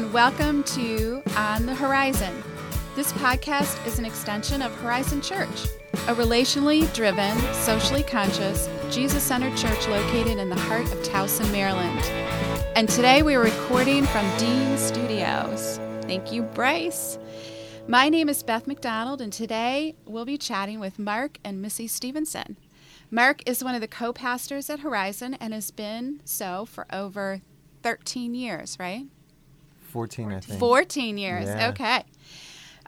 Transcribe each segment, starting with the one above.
and welcome to On the Horizon. This podcast is an extension of Horizon Church, a relationally driven, socially conscious, Jesus centered church located in the heart of Towson, Maryland. And today we are recording from Dean Studios. Thank you, Bryce. My name is Beth McDonald, and today we'll be chatting with Mark and Missy Stevenson. Mark is one of the co pastors at Horizon and has been so for over 13 years, right? 14, I think. 14 years. Yeah. Okay.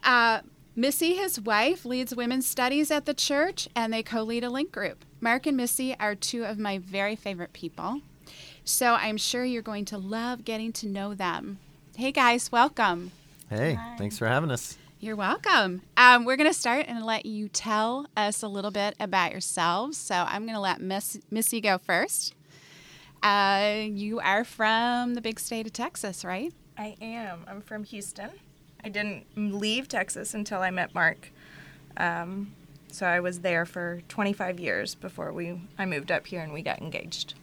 Uh, Missy, his wife, leads women's studies at the church, and they co lead a link group. Mark and Missy are two of my very favorite people. So I'm sure you're going to love getting to know them. Hey, guys, welcome. Hey, thanks for having us. You're welcome. Um, we're going to start and let you tell us a little bit about yourselves. So I'm going to let Miss, Missy go first. Uh, you are from the big state of Texas, right? I am. I'm from Houston. I didn't leave Texas until I met Mark. Um, so I was there for 25 years before we I moved up here and we got engaged.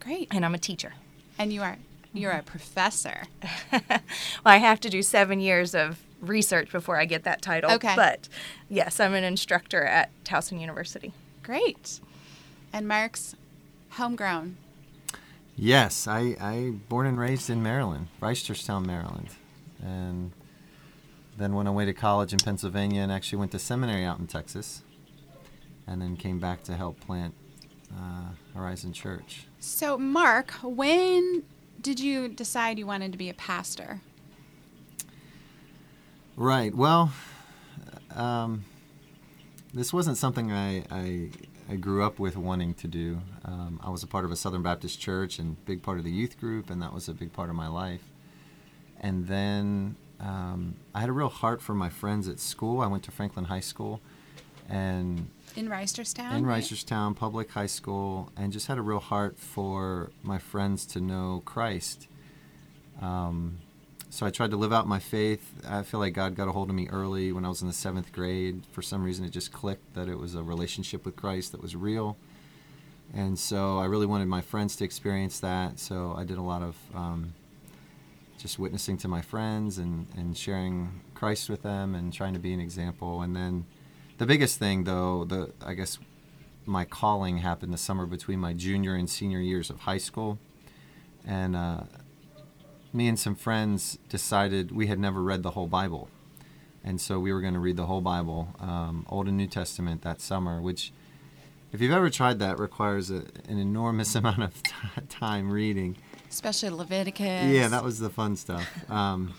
Great. And I'm a teacher. And you are you're a professor. well, I have to do seven years of research before I get that title. Okay. But yes, I'm an instructor at Towson University. Great. And Mark's homegrown. Yes, I, I born and raised in Maryland, Reisterstown, Maryland. And then went away to college in Pennsylvania and actually went to seminary out in Texas. And then came back to help plant uh, Horizon Church. So, Mark, when did you decide you wanted to be a pastor? Right. Well, um, this wasn't something I, I, I grew up with wanting to do. Um, I was a part of a Southern Baptist church and big part of the youth group, and that was a big part of my life. And then um, I had a real heart for my friends at school. I went to Franklin High School, and In Reisterstown? in right? Reisterstown Public High School, and just had a real heart for my friends to know Christ. Um, so I tried to live out my faith. I feel like God got a hold of me early when I was in the seventh grade. For some reason, it just clicked that it was a relationship with Christ that was real. And so I really wanted my friends to experience that. So I did a lot of um, just witnessing to my friends and, and sharing Christ with them and trying to be an example. And then the biggest thing, though, the I guess my calling happened the summer between my junior and senior years of high school. And uh, me and some friends decided we had never read the whole Bible. And so we were going to read the whole Bible, um, Old and New Testament, that summer, which, if you've ever tried that, requires a, an enormous amount of t- time reading. Especially Leviticus. Yeah, that was the fun stuff. Um,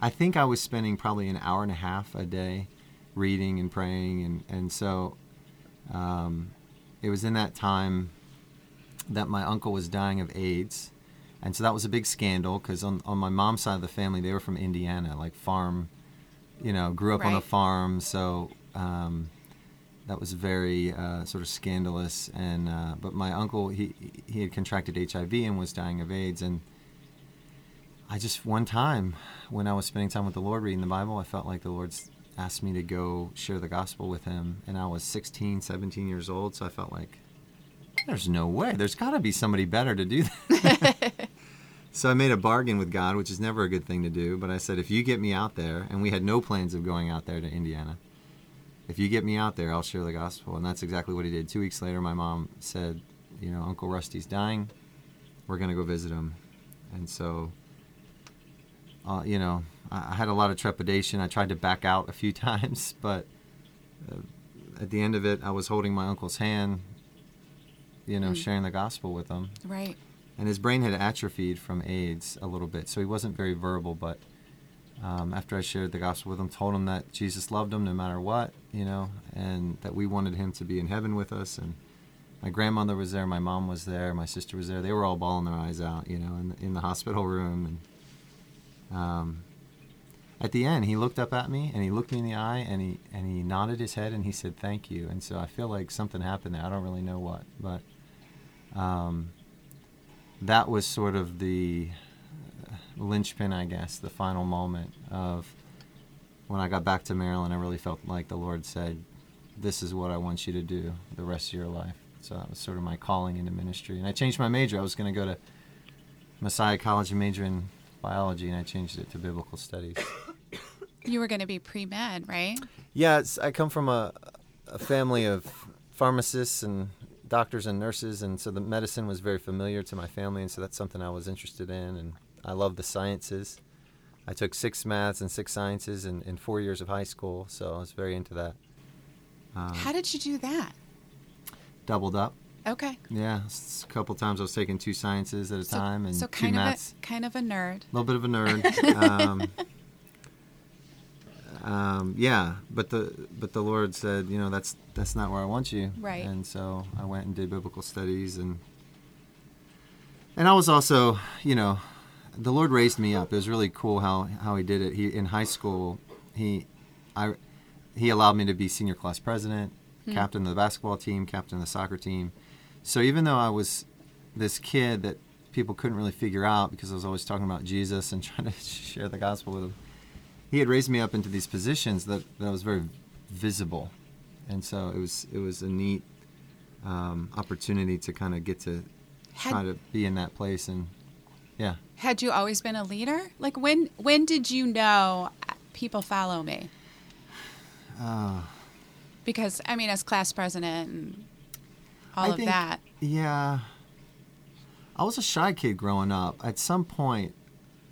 I think I was spending probably an hour and a half a day reading and praying, and and so um, it was in that time that my uncle was dying of AIDS, and so that was a big scandal because on on my mom's side of the family they were from Indiana, like farm, you know, grew up on a farm, so. Um, that was very uh, sort of scandalous, and uh, but my uncle he he had contracted HIV and was dying of AIDS, and I just one time when I was spending time with the Lord reading the Bible, I felt like the Lord's asked me to go share the gospel with him, and I was 16, 17 years old, so I felt like there's no way, there's got to be somebody better to do that. so I made a bargain with God, which is never a good thing to do, but I said if you get me out there, and we had no plans of going out there to Indiana if you get me out there, I'll share the gospel. And that's exactly what he did. Two weeks later, my mom said, you know, Uncle Rusty's dying. We're going to go visit him. And so, uh, you know, I, I had a lot of trepidation. I tried to back out a few times, but uh, at the end of it, I was holding my uncle's hand, you know, Mm. sharing the gospel with him. Right. And his brain had atrophied from AIDS a little bit, so he wasn't very verbal. But um, after I shared the gospel with him, told him that Jesus loved him no matter what, you know, and that we wanted him to be in heaven with us. And my grandmother was there, my mom was there, my sister was there. They were all bawling their eyes out, you know, in, in the hospital room. And um, at the end, he looked up at me and he looked me in the eye and he and he nodded his head and he said thank you. And so I feel like something happened there. I don't really know what, but um, that was sort of the uh, linchpin, I guess, the final moment of when I got back to Maryland. I really felt like the Lord said, "This is what I want you to do the rest of your life." So that was sort of my calling into ministry. And I changed my major. I was going to go to Messiah College and major in biology, and I changed it to biblical studies. You were going to be pre med, right? Yeah, it's, I come from a, a family of pharmacists and doctors and nurses, and so the medicine was very familiar to my family, and so that's something I was interested in, and I love the sciences. I took six maths and six sciences in, in four years of high school, so I was very into that. Um, How did you do that? doubled up. Okay. Yeah, a couple times I was taking two sciences at a So, time and so two kind of maths. a kind of a nerd. A little bit of a nerd. um, um, yeah, but the but the Lord said, you know, that's that's not where I want you. Right. And so I went and did biblical studies, and and I was also, you know, the Lord raised me up. It was really cool how how He did it. He in high school, he, I, he allowed me to be senior class president, captain of the basketball team, captain of the soccer team. So even though I was this kid that people couldn't really figure out because I was always talking about Jesus and trying to share the gospel with them, he had raised me up into these positions that, that was very visible, and so it was it was a neat um, opportunity to kind of get to Had- try to be in that place and yeah. Had you always been a leader? Like when when did you know people follow me? Uh, Because I mean, as class president and all I of think- that. Yeah. I was a shy kid growing up. At some point,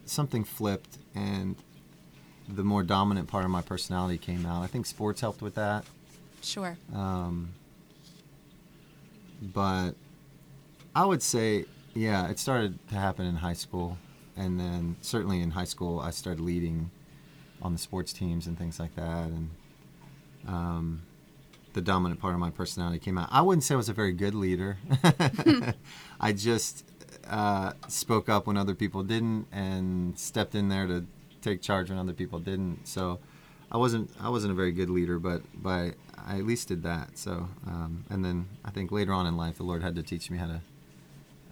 something flipped and the more dominant part of my personality came out. I think sports helped with that. Sure. Um, but I would say, yeah, it started to happen in high school. And then certainly in high school, I started leading on the sports teams and things like that. And um, the dominant part of my personality came out. I wouldn't say I was a very good leader. I just uh, spoke up when other people didn't and stepped in there to take charge when other people didn't. So I wasn't I wasn't a very good leader, but but I at least did that. So um, and then I think later on in life, the Lord had to teach me how to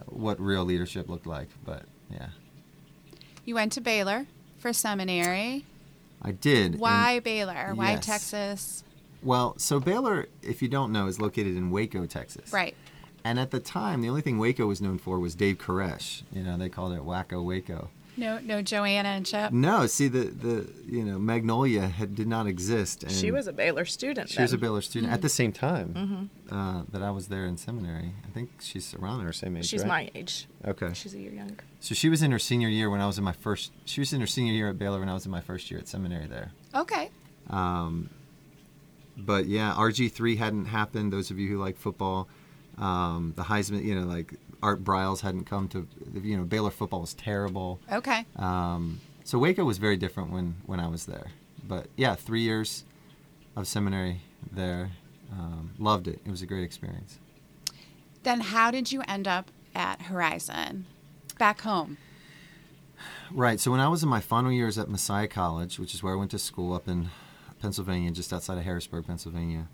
what real leadership looked like. But yeah, You went to Baylor for seminary. I did. and- Why Baylor? Why Yes. Texas? well, so Baylor, if you don't know, is located in Waco, Texas. Right. And at the time, the only thing Waco was known for was Dave Koresh. You know, they called it Wacko Waco. No, no Joanna and Chip. No, see the the you know Magnolia had did not exist. And She was a Baylor student. she was a. Baylor student at the same time uh, that I was there in seminary. I think she's around our same age. She's right? my age. Okay. She's a year younger. So she was in her senior year when I was in my first. She was in her senior year at Baylor when I was in my first year at seminary there. Okay. Um, but yeah, RG three hadn't happened. Those of you who like football, um, the Heisman, you know, like Art Briles hadn't come to. You know, Baylor football was terrible. Okay. Um, so Waco was very different when when I was there. But yeah, three years of seminary there. Um, loved it. It was a great experience. Then how did you end up at Horizon? Back home. Right. So when I was in my final years at Messiah College, which is where I went to school up in Pennsylvania, just outside of Harrisburg, Pennsylvania,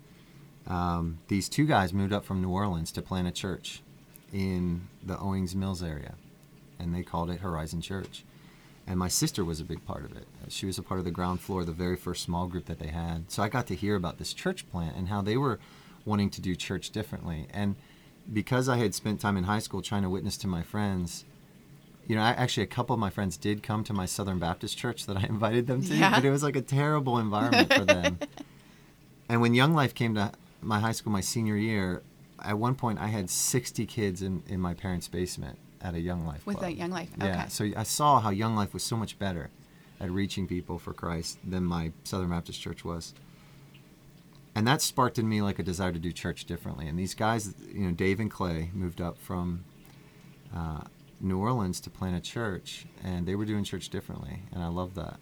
um, these two guys moved up from New Orleans to plant a church in the Owings Mills area, and they called it Horizon Church. And my sister was a big part of it. She was a part of the ground floor, the very first small group that they had. So I got to hear about this church plant and how they were wanting to do church differently. And because I had spent time in high school trying to witness to my friends, you know, I, actually, a couple of my friends did come to my Southern Baptist church that I invited them to, Yeah. but it was like a terrible environment for them. and when Young Life came to my high school my senior year, at one point I had 60 kids in, in my parents' basement at a Young Life With club. a Young Life, Yeah, so I saw how Young Life was so much better at reaching people for Christ than my Southern Baptist church was. And that sparked in me like a desire to do church differently. And these guys, you know, Dave and Clay moved up from uh, New Orleans to plant a church, and they were doing church differently, and I love that.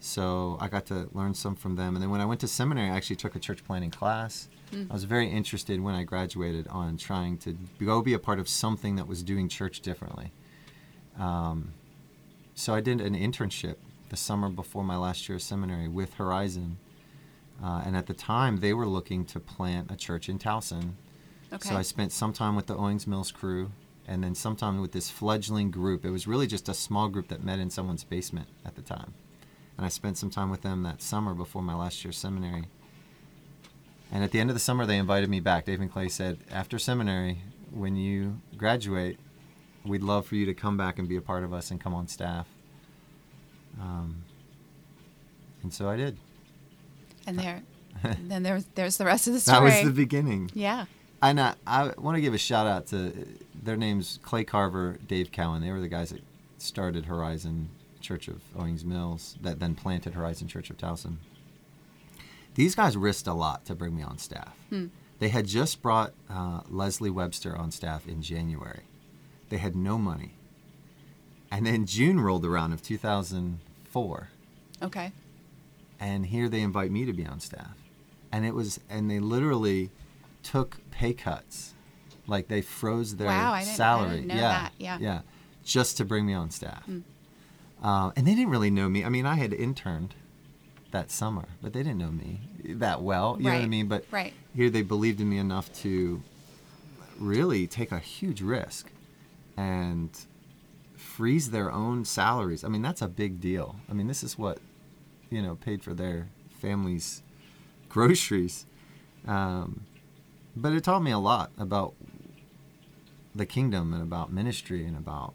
So I got to learn some from them. And then when I went to seminary, I actually took a church planting class. I was very interested when I graduated on trying to go be a part of something that was doing church differently. Um, so I did an internship the summer before my last year of seminary with Horizon. Uh, and at the time, they were looking to plant a church in Towson. Okay. So I spent some time with the Owings Mills crew and then some time with this fledgling group. It was really just a small group that met in someone's basement at the time. And I spent some time with them that summer before my last year seminary. And at the end of the summer, they invited me back. Dave and Clay said, after seminary, when you graduate, we'd love for you to come back and be a part of us and come on staff. Um, and so I did. And there, then there's there's the rest of the story. That was the beginning. yeah. And I, I want to give a shout out to their names Clay Carver, Dave Cowan. They were the guys that started Horizon Church of Owings Mills, that then planted Horizon Church of Towson. These guys risked a lot to bring me on staff. Hmm. They had just brought uh, Leslie Webster on staff in January. They had no money. And then June rolled around of 2004 Okay. and here they invite me to be on staff and it was and they literally took pay cuts like they froze their Wow, I didn't- I salary yeah that, yeah. yeah just to bring me on staff Mm. Uh, and they didn't really know me i mean i had interned that summer but they didn't know me that well you know what i mean but right. here they believed in me enough to really take a huge risk and freeze their own salaries. I mean, that's a big deal. I mean, this is what, you know, paid for their family's groceries. Um, but it taught me a lot about the kingdom and about ministry and about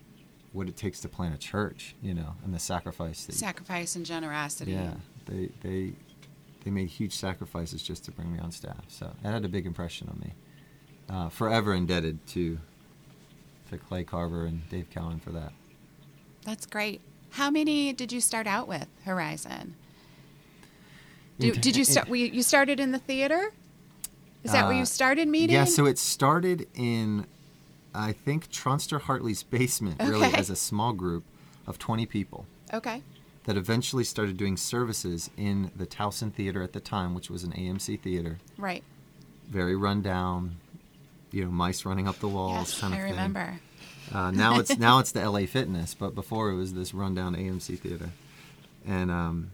what it takes to plant a church, you know, and the sacrifice that Sacrifice and generosity. yeah, they they they made huge sacrifices just to bring me on staff. So that had a big impression on me. Uh, forever indebted to to Clay Carver and Dave Cowan for that. That's great. How many did you start out with, Horizon? Do, In- did you start? We, you started in the theater. Is that where Uh, you started meeting? Yeah, so it started in, I think, Tronster Hartley's basement, really, Okay. as a small group of 20 people okay. that eventually started doing services in the Towson Theater at the time, which was an AMC theater. Right. Very run down, you know, mice running up the walls Yes, kind of I thing. remember. Uh, now it's now it's the LA Fitness, but before it was this rundown AMC theater, and um,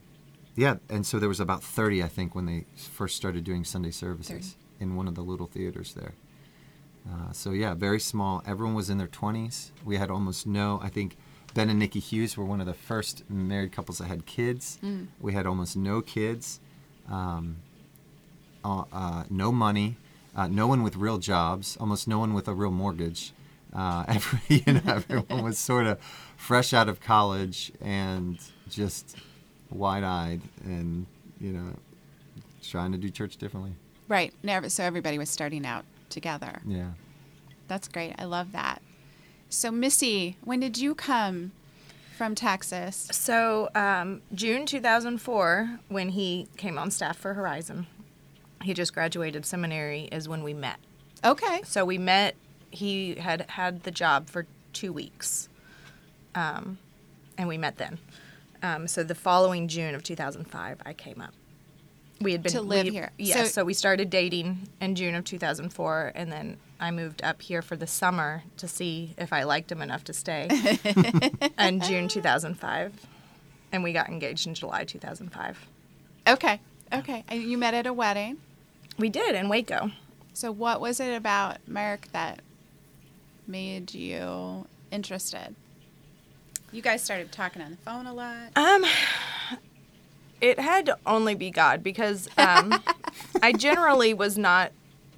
yeah, and so there was about thirty, I think, when they first started doing Sunday services in one of the little theaters there. Uh, so yeah, very small. Everyone was in their twenties. We had almost no. I think Ben and Nikki Hughes were one of the first married couples that had kids. Mm. We had almost no kids, um, uh, uh, no money, uh, no one with real jobs, almost no one with a real mortgage. Uh, every, you know, everyone was sort of fresh out of college and just wide-eyed and you know trying to do church differently. Right. So everybody was starting out together. Yeah. That's great. I love that. So, Missy, when did you come from Texas? So, um, June 2004, when he came on staff for Horizon, he just graduated seminary, is when we met. Okay. So, we met, he had had the job for two weeks, um, and we met then. Um, so, the following June of 2005, I came up. We had been To live we- here. Yes. So- So, we started dating in June of 2004, and then I moved up here for the summer to see if I liked him enough to stay. in June 2005, and we got engaged in July 2005. Okay. Okay. And you met at a wedding. We did in Waco. So, what was it about Mark that made you interested? You guys started talking on the phone a lot. Um, it had to only be God because um, I generally was not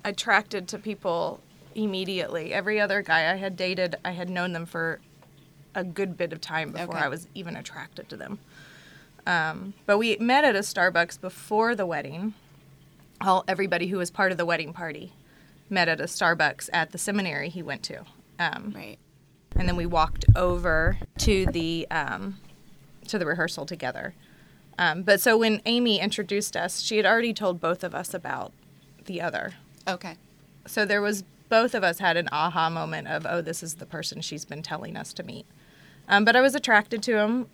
attracted to people immediately. Every other guy I had dated, I had known them for a good bit of time before Okay. I was even attracted to them. Um, but we met at a Starbucks before the wedding. All everybody who was part of the wedding party met at a Starbucks at the seminary he went to. Um, Right. and then we walked over to the um, to the rehearsal together. Um, but so when Amy introduced us, she had already told both of us about the other. Okay. So there was both of us had an aha moment of, oh, this is the person she's been telling us to meet. Um, but I was attracted to him,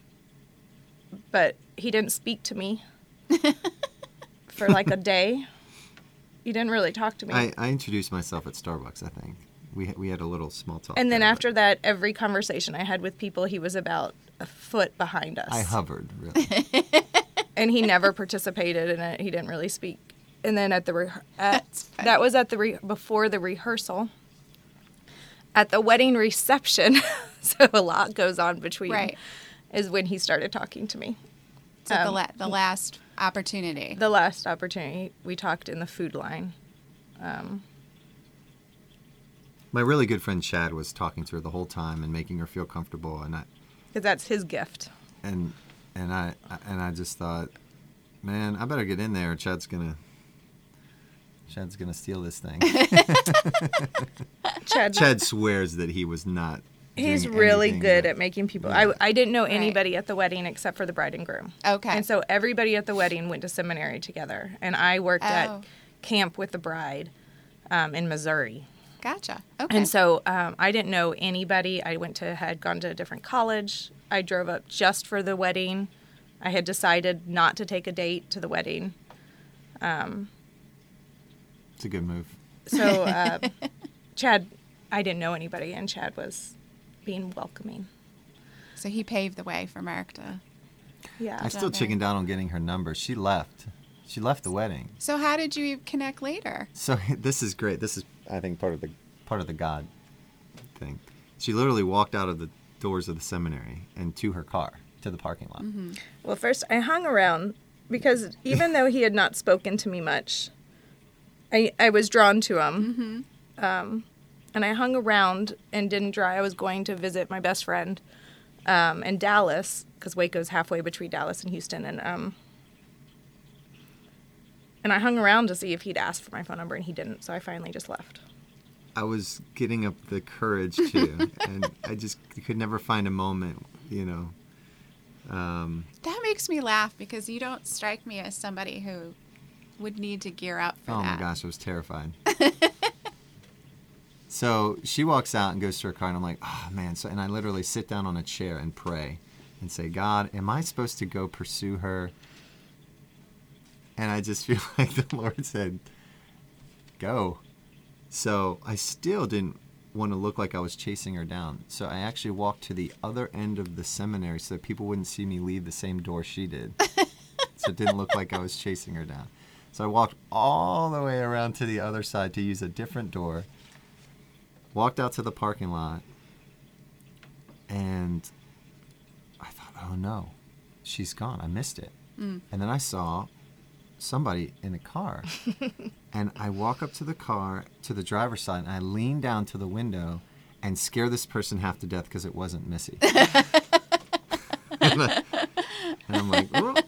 but he didn't speak to me for like a day. He didn't really talk to me. I, I introduced myself at Starbucks. I think we we had a little small talk. and then there, after that, every conversation I had with people, he was about a foot behind us. I hovered really. and he never participated in it. He didn't really speak. And then at the re- at, that was at the re- before the rehearsal. At the wedding reception, so a lot goes on between. Right. Is when he started talking to me. So, the, Um, la- the last opportunity. The last opportunity we talked in the food line. Um, My really good friend Chad was talking to her the whole time and making her feel comfortable, and I, because that's his gift. and and I and I just thought, man, I better get in there. Chad's gonna Chad's gonna steal this thing. Chad, Chad swears that he was not. he's really good that- at making people. Yeah. I, I didn't know anybody at the wedding except for the bride and groom. Okay. And so everybody at the wedding went to seminary together, and I worked Oh. at camp with the bride um, in Missouri. Gotcha. Okay. And so um, I didn't know anybody. I went to had gone to a different college. I drove up just for the wedding. I had decided not to take a date to the wedding. It's a good move. So uh, Chad, I didn't know anybody, and Chad was being welcoming. so he paved the way for Mark to. Yeah. I still Okay. chickened out on getting her number. She left. She left the wedding. So how did you connect later? So this is great. This is, I think, part of the part of the God thing. She literally walked out of the doors of the seminary and to her car to the parking lot. Well, first I hung around because even though he had not spoken to me much, I I was drawn to him. Um, and I hung around and didn't drive. I was going to visit my best friend um, in Dallas because Waco's halfway between Dallas and Houston, and um, and I hung around to see if he'd asked for my phone number, and he didn't. So I finally just left. I was getting up the courage to, and I just could never find a moment, you know. Um, That makes me laugh because you don't strike me as somebody who would need to gear up for oh that. my gosh, I was terrified. so she walks out and goes to her car, and I'm like, oh man. So, and I literally sit down on a chair and pray and say, God, am I supposed to go pursue her? And I just feel like the Lord said, go. So I still didn't want to look like I was chasing her down. So I actually walked to the other end of the seminary so that people wouldn't see me leave the same door she did. so it didn't look like I was chasing her down. So I walked all the way around to the other side to use a different door. Walked out to the parking lot. And I thought, oh no, she's gone. I missed it. Mm. And then I saw somebody in a car. and I walk up to the car, to the driver's side, and I lean down to the window and scare this person half to death because it wasn't Missy. and, I, am like, "Whoop."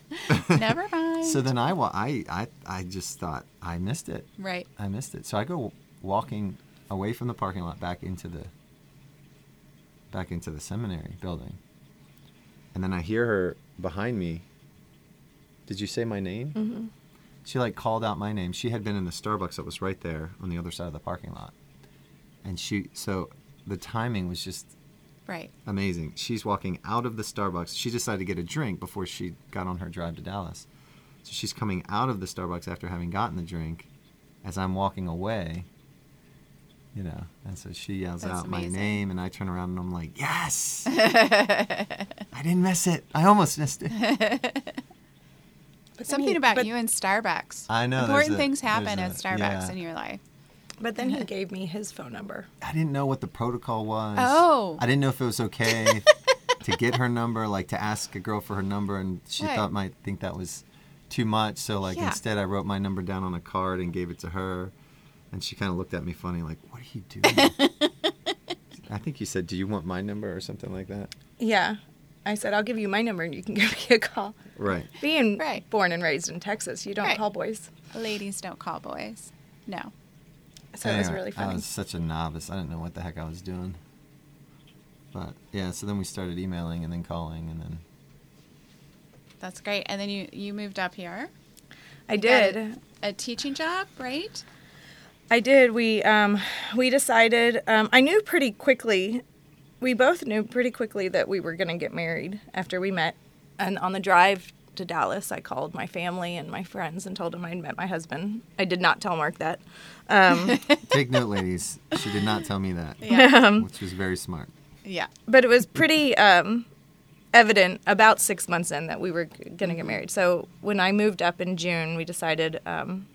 Never mind. so then I, I, I, I just thought, I missed it. right. I missed it. So I go walking away from the parking lot back into the back into the seminary building. And then I hear her behind me. Did you say my name? Mm-hmm. She like called out my name. She had been in the Starbucks that was right there on the other side of the parking lot. And she so the timing was just Right. amazing. She's walking out of the Starbucks. She decided to get a drink before she got on her drive to Dallas. So she's coming out of the Starbucks after having gotten the drink as I'm walking away. You know, and so she yells That's out my name, and I turn around and I'm like, "Yes! I didn't miss it. I almost missed it." But Something he- about but- you and Starbucks. I know, Important a- things happen at Starbucks yeah. in your life. But then he gave me his phone number. I didn't know what the protocol was. Oh. I didn't know if it was okay to get her number, like to ask a girl for her number, and she Right. thought might think that was too much. So like Yeah. instead, I wrote my number down on a card and gave it to her, and she kind of looked at me funny, like, "What are you doing?" I think you said, "Do you want my number?" or something like that. Yeah. I said, I'll give you my number and you can give me a call. Right. Being Right. born and raised in Texas, you don't Right. call boys. Ladies don't call boys. No. So it was Anyway, really I was such a novice. I didn't know what the heck I was doing. But yeah, so then we started emailing and then calling and then That's great. And then you you moved up here. I did. A, a teaching job, right? I did. We um, we decided. Um, I knew pretty quickly. We both knew pretty quickly that we were going to get married after we met. And on the drive to Dallas, I called my family and my friends and told them I'd met my husband. I did not tell Mark that. Um, take note, ladies. She did not tell me that, Yeah. which was very smart. yeah. but it was pretty um, evident about six months in that we were going to get married. So when I moved up in June, we decided um,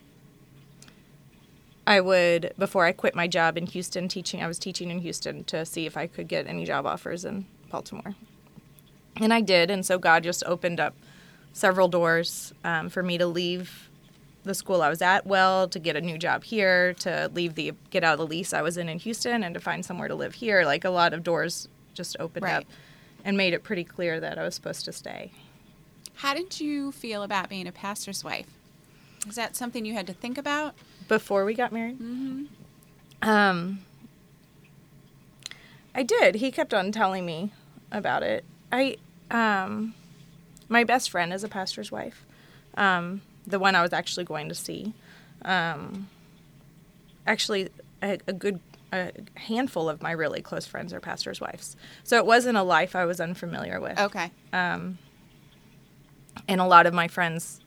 I would, before I quit my job in Houston teaching, I was teaching in Houston to see if I could get any job offers in Baltimore. And I did. And so God just opened up several doors um, for me to leave the school I was at well, to get a new job here, to leave the, get out of the lease I was in in Houston and to find somewhere to live here. Like a lot of doors just opened Right. up and made it pretty clear that I was supposed to stay. How did you feel about being a pastor's wife? Is that something you had to think about? Before we got married. Mm-hmm. Um, I did. He kept on telling me about it. I, um, my best friend is a pastor's wife, um, the one I was actually going to see. Um, actually, a, a good a handful of my really close friends are pastors' wives. So it wasn't a life I was unfamiliar with. Okay. Um, and a lot of my friends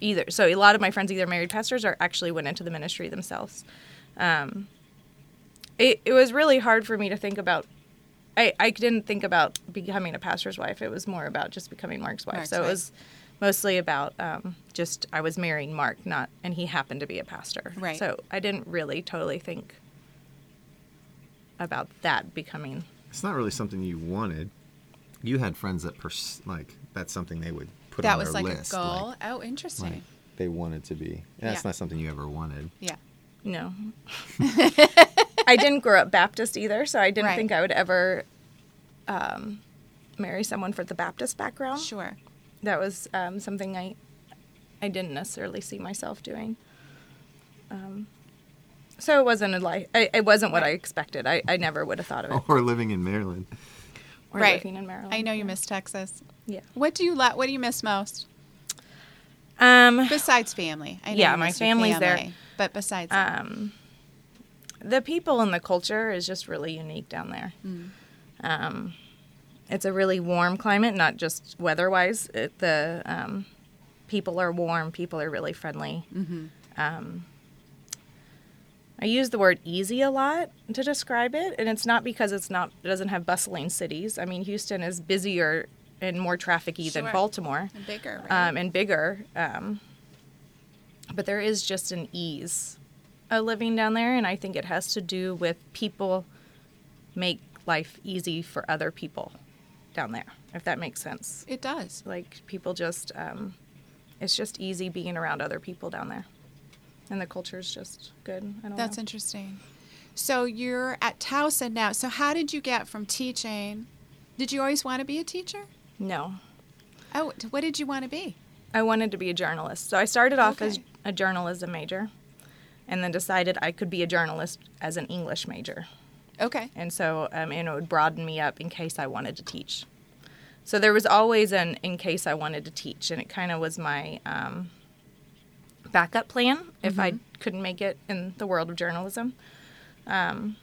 either so a lot of my friends either married pastors or actually went into the ministry themselves um, it, it was really hard for me to think about I, I didn't think about becoming a pastor's wife it was more about just becoming mark's wife Mark's so wife. it was mostly about um, just i was marrying mark not and he happened to be a pastor Right. so i didn't really totally think about that becoming It's not really something you wanted. You had friends that pers- like that's something they would put that on was their like list. a goal. Like, oh, interesting. like they wanted to be. That's Yeah. not something you ever wanted. yeah. No. I didn't grow up Baptist either, so I didn't Right. think I would ever um, marry someone for the Baptist background. Sure. That was um, something I I didn't necessarily see myself doing. Um, so it wasn't a life. It wasn't what I expected. I, I never would have thought of it. Or living in Maryland. Or right. living in Maryland. I know you miss Texas. Yeah. What do you la- What do you miss most Um, besides family? I know Yeah, my family's there. But besides, that. um, the people and the culture is just really unique down there. Um, it's a really warm climate, not just weather-wise. It, the um, people are warm. People are really friendly. Um, I use the word easy a lot to describe it, and it's not because it's not it doesn't have bustling cities. I mean, Houston is busier and more trafficy Sure. than Baltimore and bigger, right? um, and bigger. Um, but there is just an ease of living down there, and I think it has to do with people make life easy for other people down there, if that makes sense. it does. Like people just, um, it's just easy being around other people down there, and the culture is just good. I don't That's know. interesting. So you're at Towson now. So how did you get from teaching? Did you always want to be a teacher? No. Oh, what did you want to be? I wanted to be a journalist. So I started off as a journalism major and then decided I could be a journalist as an English major. Okay. And so, um, and it would broaden me up in case I wanted to teach. So there was always an in case I wanted to teach, and it kind of was my um, backup plan if I couldn't make it in the world of journalism. Um,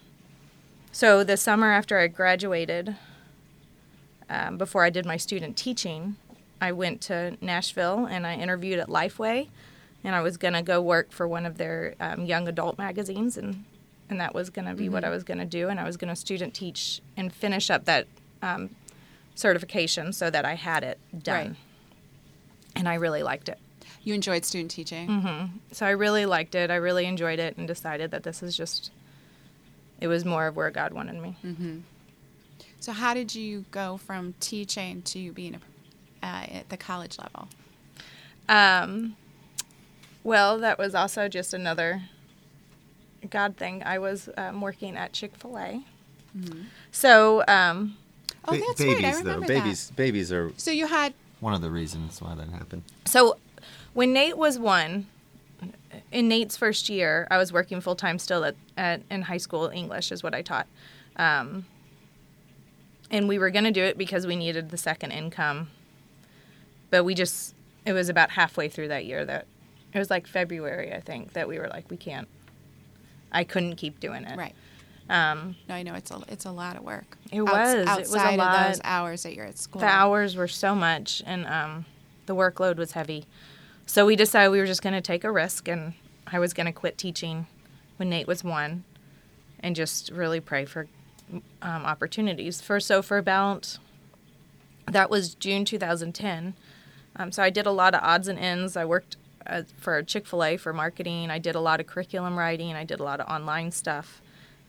so the summer after I graduated, um, before I did my student teaching, I went to Nashville and I interviewed at Lifeway, and I was gonna go work for one of their um, young adult magazines, and and that was gonna be what I was gonna do, and I was gonna student teach and finish up that um, certification so that I had it done, Right. and I really liked it. You enjoyed student teaching. Mm-hmm. So I really liked it. I really enjoyed it, and decided that this is just. It was more of where God wanted me. So how did you go from teaching to being a, uh, at the college level? Um, well, that was also just another God thing. I was um, working at Chick Fil A, so um, Oh, Ba- that's babies right. I though. remember Babies babies are. So you had one of the reasons why that happened. so when Nate was one, in Nate's first year, I was working full time still at, at in high school. English is what I taught, um, and we were going to do it because we needed the second income, but we just it was about halfway through that year that it was like February I think that we were like we can't. I couldn't keep doing it. right. Um, No, I know it's a it's a lot of work. It Outs- was. It was a outside of lot. those hours that you're at school. the hours were so much and um, the workload was heavy so we decided we were just going to take a risk and i was going to quit teaching when nate was one and just really pray for um, opportunities. For so for about that was june 2010 um, so i did a lot of odds and ends. I worked uh, for chick-fil-a for marketing. I did a lot of curriculum writing. I did a lot of online stuff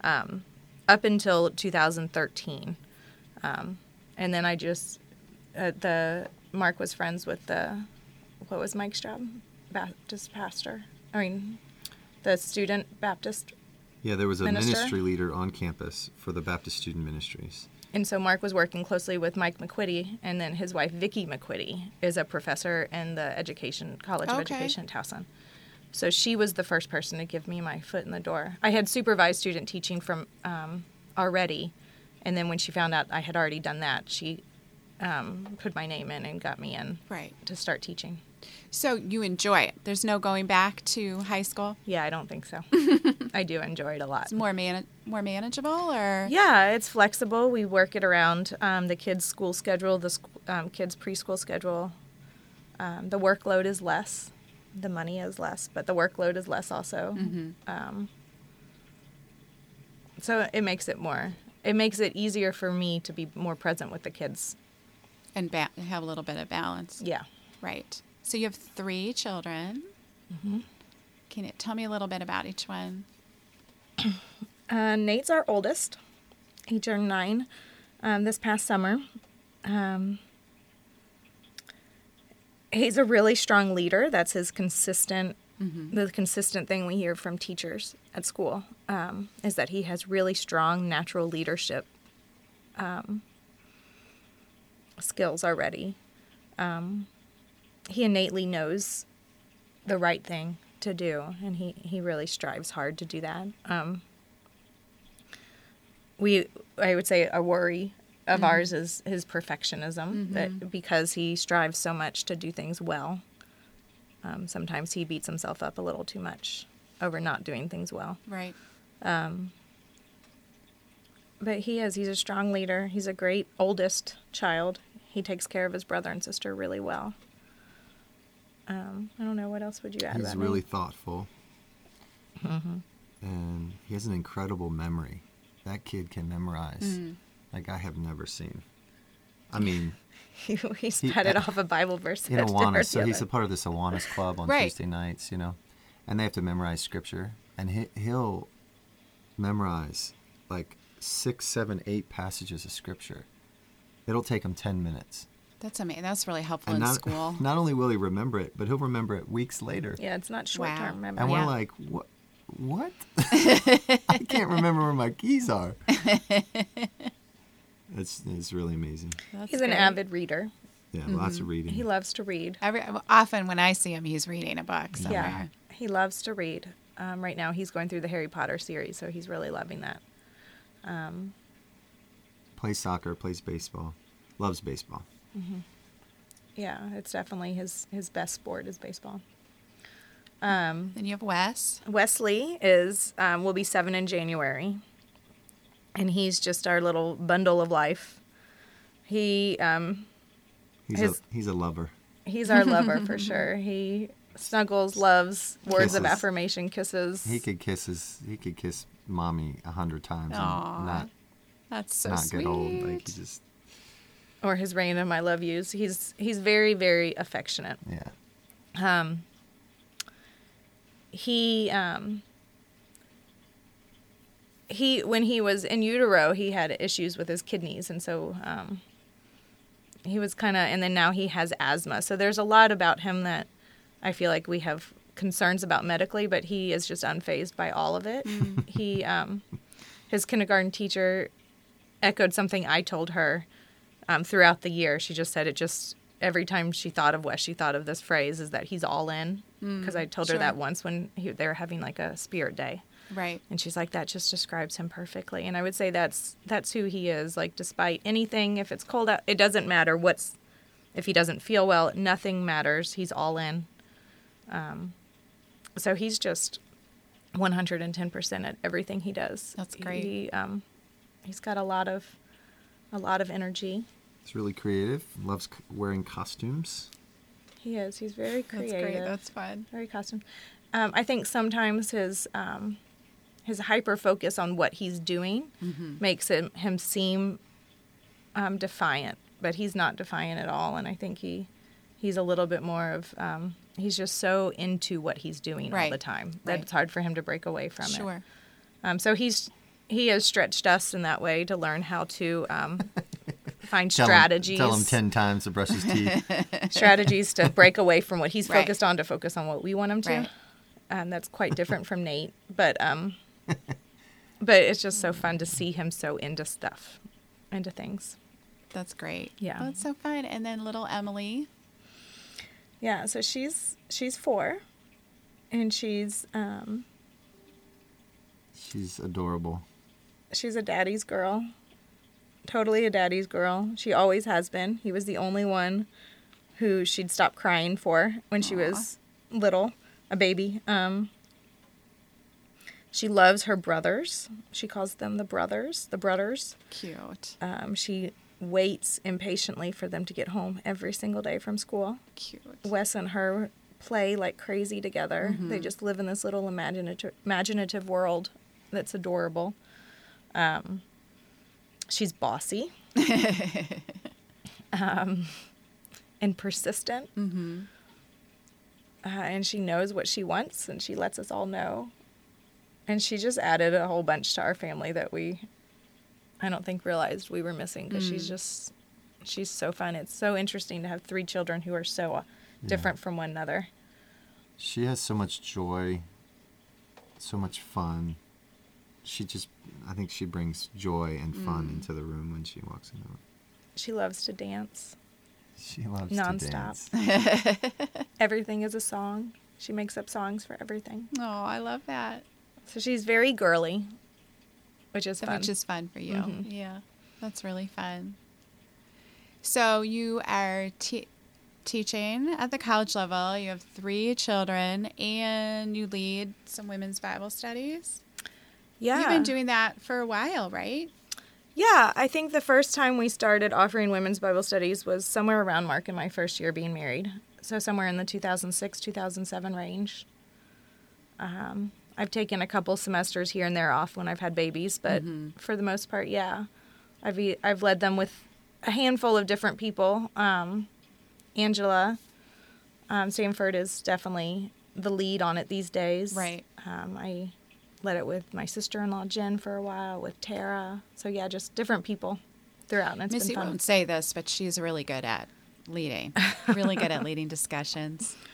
um, up until 2013 um, and then I just uh, the Mark was friends with the what was Mike's job, Baptist pastor. I mean, the student Baptist. Yeah, there was a Minister? ministry leader on campus for the Baptist Student Ministries. and so Mark was working closely with Mike McQuitty, and then his wife Vicki McQuitty is a professor in the education college of education in Towson. So she was the first person to give me my foot in the door. I had supervised student teaching from um, already, and then when she found out I had already done that, she um, put my name in and got me in Right. to start teaching. So you enjoy it. There's no going back to high school. Yeah, I don't think so. I do enjoy it a lot. It's more man- more manageable, or Yeah, it's flexible. We work it around um, the kids' school schedule, the sc- um, kids' preschool schedule. Um, the workload is less, the money is less, but the workload is less also. Um, so it makes it more. It makes it easier for me to be more present with the kids. and ba- have a little bit of balance. Yeah. Right. So you have three children. Mm-hmm. Can you tell me a little bit about each one? Uh, Nate's our oldest. He turned nine um, this past summer. Um, he's a really strong leader. That's his consistent, the consistent thing we hear from teachers at school um, is that he has really strong natural leadership um, skills already. Um, he innately knows the right thing to do, and he, he really strives hard to do that. Um, we I would say a worry of ours is his perfectionism that because he strives so much to do things well um, sometimes he beats himself up a little too much over not doing things well. Right. but he is he's a strong leader. He's a great oldest child. He takes care of his brother and sister really well um, I don't know what else would you add He's about really Nate? thoughtful. And he has an incredible memory. That kid can memorize like I have never seen. I mean, he, he He- off a Bible verse in at Awanas, so he's a part of this Awanas club on Right. Tuesday nights, you know, and they have to memorize scripture, and he, he'll memorize like six, seven, eight passages of scripture. It'll take him ten minutes, That's amazing. That's really helpful and in not, school. not only will he remember it, but he'll remember it weeks later. yeah it's not short Wow. term memory And we're like, what? What? I can't remember where my keys are. It's it's really amazing. That's he's an avid reader Yeah, lots of reading. he loves to read Every, often when I see him, he's reading a book somewhere. Yeah, he loves to read. Um, right now, he's going through the Harry Potter series, so he's really loving that. Um, plays soccer, plays baseball, loves baseball. Yeah, it's definitely his his best sport is baseball. Um, Then you have Wes. Wesley is um, will be seven in January, and he's just our little bundle of life. He um, He's His- a he's a lover. he's our lover for sure. He snuggles, loves, words of affirmation, kisses. He could kiss his he could kiss mommy a hundred times Aw, and not That's so not sweet. get old. Like he just or his random I love yous. He's he's very very affectionate. yeah. um, he um, he when he was in utero he had issues with his kidneys and so um, he was kind of and then now he has asthma so there's a lot about him that i feel like we have concerns about medically but he is just unfazed by all of it he um, his kindergarten teacher echoed something i told her um, throughout the year. She just said it just every time she thought of Wes, she thought of this phrase is that he's all in. Because I told sure. her that once when he, they were having like a spirit day. Right. And she's like, that just describes him perfectly. And I would say that's that's who he is. Like, despite anything, if it's cold out, it doesn't matter what's, if he doesn't feel well, nothing matters. He's all in. Um, so he's just 110% at everything he does. That's great. He, um, he's got a lot of, a lot of energy. He's really creative. Loves c- wearing costumes. He is. He's very creative. That's great. That's fun. very costume. Um, I think sometimes his um, his hyper focus on what he's doing makes him him seem um, defiant, but he's not defiant at all. And I think he he's a little bit more of um, he's just so into what he's doing all the time that Right. it's hard for him to break away from it. Sure. Um, so he's he has stretched us in that way to learn how to um, find Tell him- strategies tell him ten times to brush his teeth. strategies to break away from what he's Right. focused on to focus on what we want him to. Right. Um, that's quite different from Nate, but um, but it's just so fun to see him so into stuff. into things. That's great. Yeah. That's so fun. And then little Emily. Yeah, so she's she's four, and she's um, She's adorable. she's a daddy's girl. Totally a daddy's girl. She always has been. He was the only one who she'd stop crying for when she Aw. was little, a baby. Um, she loves her brothers. She calls them the brothers, the brothers. Cute. Um, she waits impatiently for them to get home every single day from school. Cute. Wes and her play like crazy together. Mm-hmm. They just live in this little imaginative imaginative world that's adorable. Um, she's bossy, um, and persistent, Mm-hmm. uh, and she knows what she wants, and she lets us all know. And she just added a whole bunch to our family that we, I don't think, realized we were missing because she's Mm. just, she's so fun. It's so interesting to have three children who are so uh, different from one another. She has so much joy, so much fun. She just, I think she brings joy and fun Mm. into the room when she walks in the room. She loves to dance. She loves Nonstop. to dance. Everything is a song. She makes up songs for everything. Oh, I love that. So she's very girly, which is fun. Which is fun for you. Mhm. Yeah. That's really fun. So you are te- teaching at the college level. You have three children and you lead some women's Bible studies. Yeah. You've been doing that for a while, right? Yeah, I think the first time we started offering women's Bible studies was somewhere around Mark in my first year being married. So somewhere in the 2006, 2007 range. Um, I've taken a couple semesters here and there off when I've had babies, but for the most part, yeah. I've e- I've led them with a handful of different people. Um, Angela um, Sanford is definitely the lead on it these days. Right. Um, I led it with my sister-in-law Jen for a while, with Tara. So yeah, just different people throughout, and it's Missy won't say this, but she's really good at leading. really good at leading discussions.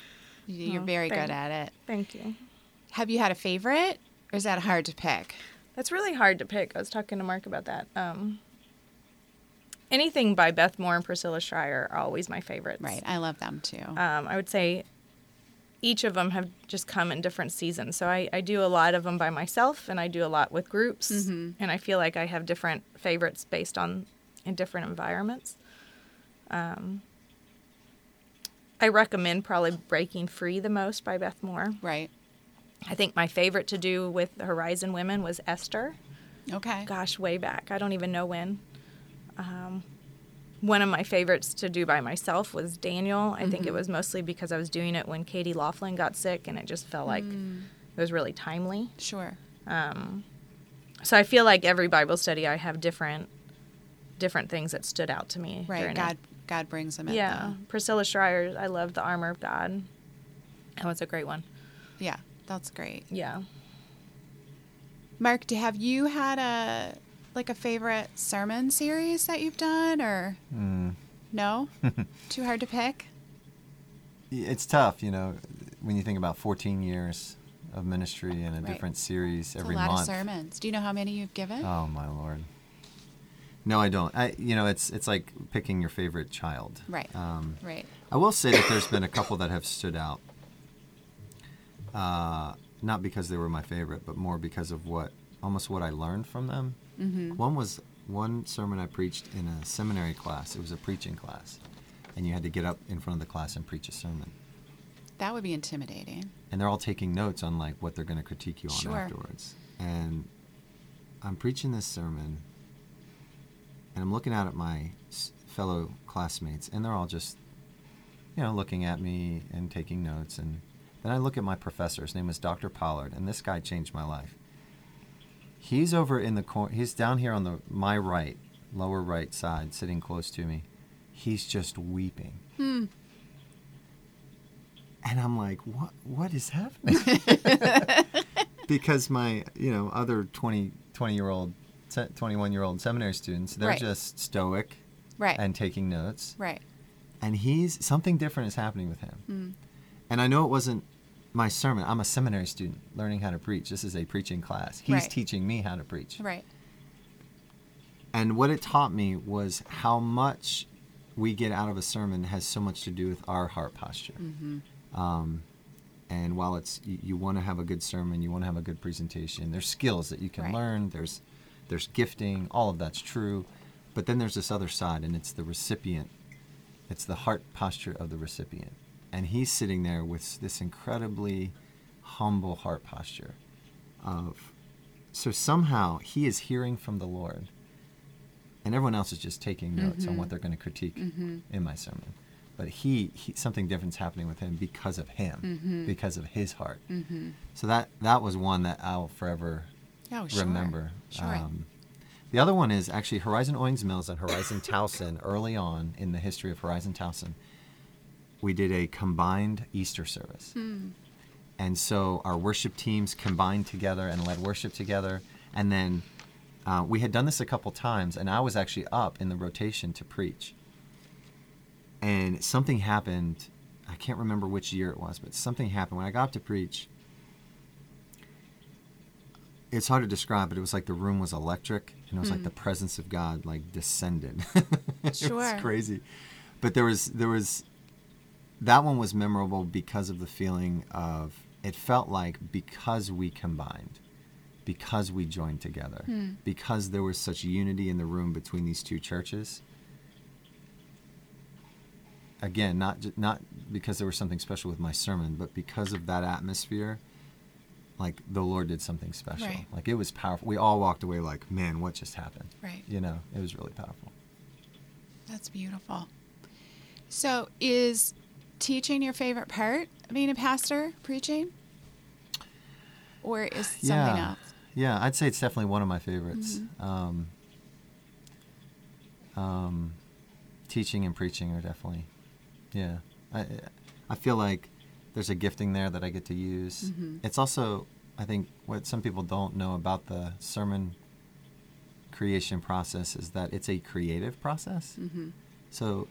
You- You're Oh, very thank- good at it. Thank you. Have you had a favorite, or is that hard to pick? That's really hard to pick. I was talking to Mark about that. Um, anything by Beth Moore and Priscilla Shirer are always my favorites. Right. I love them too. Um, I would say each of them have just come in different seasons. So I, I do a lot of them by myself, and I do a lot with groups, Mhm. and I feel like I have different favorites based on in different environments. Um, I recommend probably Breaking Free the most by Beth Moore. right. I think my favorite to do with the Horizon Women was Esther. Okay. Gosh, way back. I don't even know when. Um, one of my favorites to do by myself was Daniel. I think it was mostly because I was doing it when Katie Laughlin got sick, and it just felt like it was really timely. Sure. Um, so I feel like every Bible study I have different different things that stood out to me. Right. during it. God. God brings them in. Yeah, Priscilla Shirer. I love the Armor of God. That was a great one. Yeah. That's great. Yeah. Mark, do have you had a like a favorite sermon series that you've done, or Mm. no? Too hard to pick. It's tough, you know, when you think about 14 years of ministry and a Right. different series It's every a lot month. of sermons. Do you know how many you've given? Oh my lord. No, I don't. I, you know, it's it's like picking your favorite child. Right. Um, right. I will say that there's been a couple that have stood out. Uh, not because they were my favorite, but more because of what almost what I learned from them. Mm-hmm. One was one sermon I preached in a seminary class. It was a preaching class, and you had to get up in front of the class and preach a sermon. That would be intimidating. And they're all taking notes on like what they're going to critique you on Sure. afterwards. And I'm preaching this sermon, and I'm looking out at my fellow classmates, and they're all just, you know, looking at me and taking notes. And then I look at my professor. His name was Dr. Pollard, and this guy changed my life. He's over in the corner. He's down here on the my right, lower right side, sitting close to me. He's just weeping. Hmm. And I'm like, what? What is happening? because my, you know, other 20, 20 year old, 21 year old seminary students, they're Right. just stoic Right. and taking notes. right. And he's something different is happening with him. Mm. And I know it wasn't my sermon. I'm a seminary student learning how to preach. This is a preaching class. He's Right. teaching me how to preach. Right. and what it taught me was how much we get out of a sermon has so much to do with our heart posture. Um, and while it's you, you want to have a good sermon, you want to have a good presentation. There's skills that you can Right. learn. There's there's gifting. All of that's true, but then there's this other side, and it's the recipient. It's the heart posture of the recipient, and he's sitting there with this incredibly humble heart posture. Of so somehow he is hearing from the Lord, and everyone else is just taking notes on mm-hmm. what they're going to critique mm-hmm. in my sermon. But he, he something different's happening with him because of him, mm-hmm. because of his heart. So that that was one that I'll forever Oh, sure. remember. Sure. Um, the other one is actually Horizon Owings Mills and Horizon Towson. Early on in the history of Horizon Towson, we did a combined Easter service. Hmm. And so our worship teams combined together and led worship together. And then uh, we had done this a couple times, and I was actually up in the rotation to preach. And something happened. I can't remember which year it was, but something happened when I got up to preach. It's hard to describe, but it was like the room was electric, and it was like the presence of God like descended. it Sure. was crazy, but there was there was that one was memorable because of the feeling of it felt like because we combined because we joined together hmm. because there was such unity in the room between these two churches again not not because there was something special with my sermon but because of that atmosphere like the lord did something special Right. like it was powerful we all walked away like man what just happened Right. you know it was really powerful That's beautiful. So, is teaching your favorite part of being a pastor, preaching? Or is something yeah. else? Yeah, I'd say it's definitely one of my favorites. Um, um, teaching and preaching are definitely, yeah. I, I feel like there's a gifting there that I get to use. It's also, I think, what some people don't know about the sermon creation process is that it's a creative process. So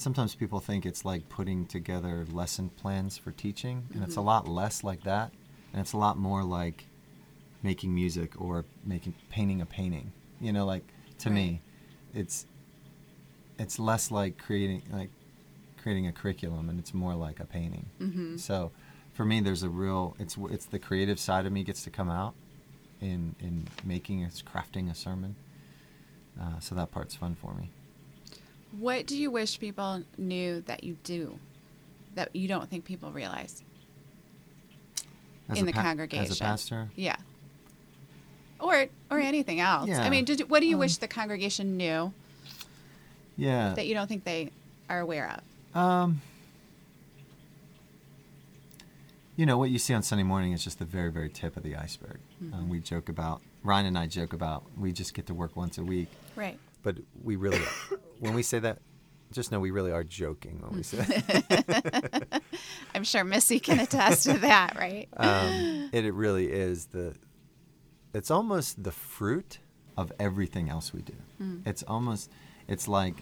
sometimes people think it's like putting together lesson plans for teaching, and it's a lot less like that, and it's a lot more like making music or making painting a painting. You know, like to me, it's it's less like creating like creating a curriculum, and it's more like a painting. Mm-hmm. So for me, there's a real it's it's the creative side of me gets to come out in in making it's crafting a sermon. Uh, so that part's fun for me. What do you wish people knew that you do that you don't think people realize As in the pa- congregation? as a pastor. Yeah. Or or anything else. I mean, did, what do you Um, wish the congregation knew Yeah. that you don't think they are aware of? Um, you know what you see on Sunday morning is just the very, very tip of the iceberg. Um, we joke about Ryan and I joke about we just get to work once a week, Right. But we really, when we say that, just know we really are joking when we say that. I'm sure Missy can attest to that, right? um, it, it really is the. It's almost the fruit of everything else we do. It's almost, it's like,